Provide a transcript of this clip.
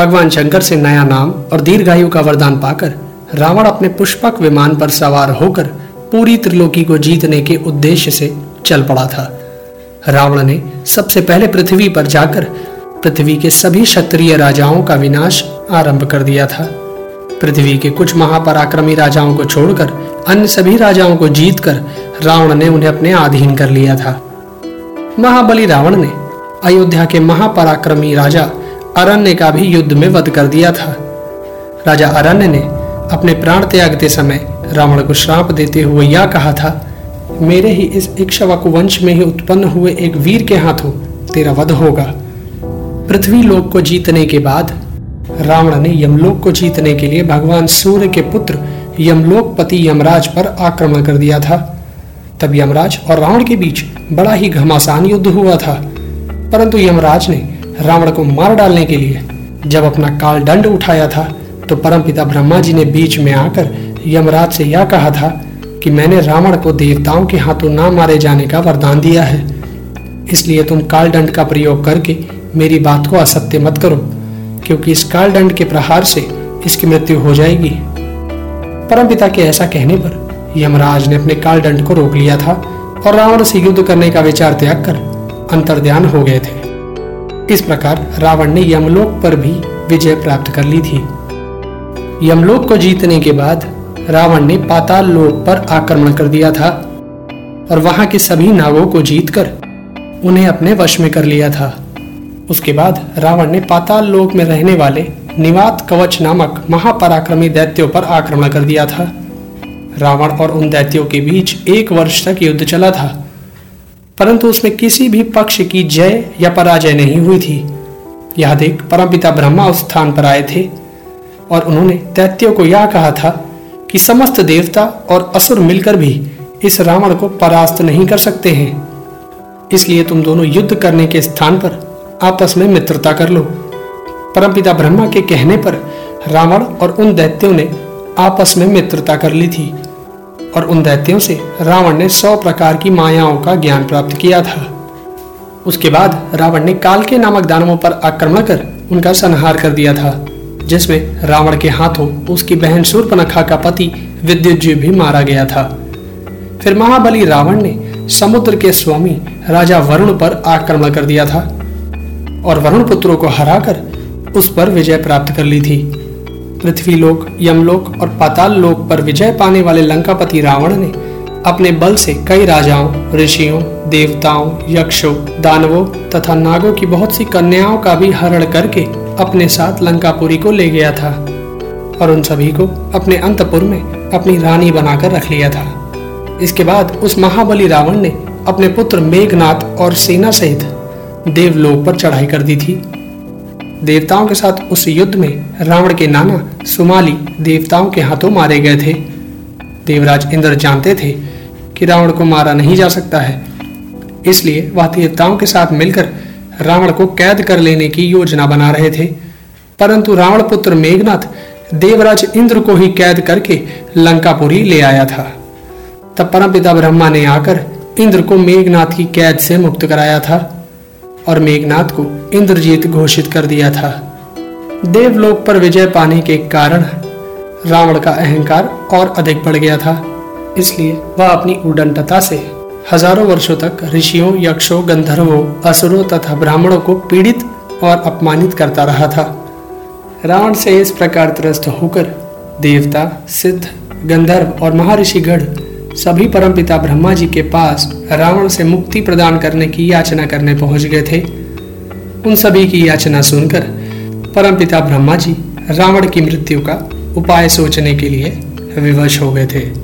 भगवान शंकर से नया नाम और दीर्घायु का वरदान पाकर रावण अपने पुष्पक विमान पर सवार होकर पूरी त्रिलोकी को जीतने के उद्देश्य से चल पड़ा था। रावण ने सबसे पहले पृथ्वी पर जाकर पृथ्वी के सभी क्षत्रिय राजाओं का विनाश आरंभ कर दिया था। पृथ्वी के कुछ महापराक्रमी राजाओं को छोड़कर अन्य सभी राजाओं को जीतकर रावण ने उन्हें अपने अधीन कर लिया था। महाबली रावण ने अयोध्या के महापराक्रमी राजा अरण्य का भी युद्ध में वध कर दिया था। राजा अरण्य ने अपने प्राण त्यागते समय रावण को श्राप देते हुए यह कहा था, मेरे ही इस इक्ष्वाकु वंश में ही उत्पन्न हुए एक वीर के हाथों तेरा वध होगा। पृथ्वी लोक को जीतने के बाद रावण ने यमलोक को जीतने के लिए भगवान सूर्य के पुत्र यमलोकपति यमराज पर आक्रमण कर दिया था। तब यमराज और रावण के बीच बड़ा ही घमासान युद्ध हुआ था। परंतु यमराज ने रावण को मार डालने के लिए। जब अपना काल दंड उठाया था तो परमपिता ब्रह्मा जी ने बीच में आकर यमराज से यह कहा था कि मैंने रावण को देवताओं के हाथों ना मारे जाने का वरदान दिया है। इसलिए तुम काल दंड का प्रयोग करके मेरी बात को असत्य मत करो, क्योंकि इस काल दंड के प्रहार से इसकी मृत्यु हो जाएगी। परमपिता के ऐसा कहने पर यमराज ने अपने काल दंड को रोक लिया था और रावण से युद्ध करने का विचार त्याग कर अंतर्ध्यान हो गए थे। इस प्रकार रावण ने यमलोक पर भी विजय प्राप्त कर ली थी। यमलोक को जीतने के बाद रावण ने पाताल लोक पर आक्रमण कर दिया था और वहाँ के सभी नागों को जीतकर उन्हें अपने वश में कर लिया था। उसके बाद रावण ने पाताल लोक में रहने वाले निवात कवच नामक महापराक्रमी दैत्यों पर आक्रमण कर दिया था। रावण और उन दैत्यों के बीच एक वर्ष तक युद्ध चला था। परंतु उसमें किसी भी पक्ष की जय या पराजय नहीं हुई थी। यह देख परमपिता ब्रह्मा उस स्थान पर आए थे और उन्होंने दैत्यों को यह कहा था कि समस्त देवता और असुर मिलकर भी इस रावण को परास्त नहीं कर सकते हैं। इसलिए तुम दोनों युद्ध करने के स्थान पर आपस में मित्रता कर लो। परमपिता ब्रह्मा के कहने पर रावण और उन दैत्यों ने आपस में मित्रता कर ली थी। और उन दैत्यों से रावण ने सौ प्रकार की मायाओं का ज्ञान प्राप्त किया था। उसके बाद रावण ने काल के नामक दानवों पर आक्रमण कर उनका संहार कर दिया था, जिसमें रावण के हाथों उसकी बहन सूर्पनखा का पति विद्युत जी भी मारा गया था। फिर महाबली रावण ने समुद्र के स्वामी राजा वरुण पर आक्रमण कर दिया था और वरुण पुत्रों को हराकर उस पर विजय प्राप्त कर ली थी। पृथ्वी लोक, यमलोक और पाताल लोक पर विजय पाने वाले लंकापति रावण ने अपने बल से कई राजाओं, ऋषियों, देवताओं, यक्षों, दानवों तथा नागों की बहुत सी कन्याओं का भी हरण करके अपने साथ लंकापुरी को ले गया था और उन सभी को अपने अंतपुर में अपनी रानी बनाकर रख लिया था। इसके बाद उस महाबली रावण ने अपने पुत्र मेघनाथ और सेना सहित देवलोक पर चढ़ाई कर दी थी। देवताओं के साथ उस युद्ध में रावण के नाना सुमाली देवताओं के हाथों मारे गए थे। देवराज इंद्र जानते थे कि रावण को मारा नहीं जा सकता है। इसलिए वह देवताओं के साथ मिलकर रावण को कैद कर लेने की योजना बना रहे थे। परंतु रावण पुत्र मेघनाथ देवराज इंद्र को ही कैद करके लंकापुरी ले आया था। तब परमपिता ब्रह्मा ने आकर इंद्र को मेघनाथ की कैद से मुक्त कराया था। और मेघनाथ को इंद्रजीत घोषित कर दिया था। देवलोक पर विजय पाने के कारण रावण का अहंकार और अधिक बढ़ गया था। इसलिए वह अपनी उडंटता से हज़ारों वर्षों तक ऋषियों, यक्षों, गंधर्वों, असुरों तथा ब्राह्मणों को पीड़ित और अपमानित करता रहा था। रावण से इस प्रकार त्रस्त होकर देवता, सिद्ध, गंधर्व और महर्षिगढ़ सभी परमपिता ब्रह्मा जी के पास रावण से मुक्ति प्रदान करने की याचना करने पहुँच गए थे। उन सभी की याचना सुनकर परमपिता ब्रह्मा जी रावण की मृत्यु का उपाय सोचने के लिए विवश हो गए थे।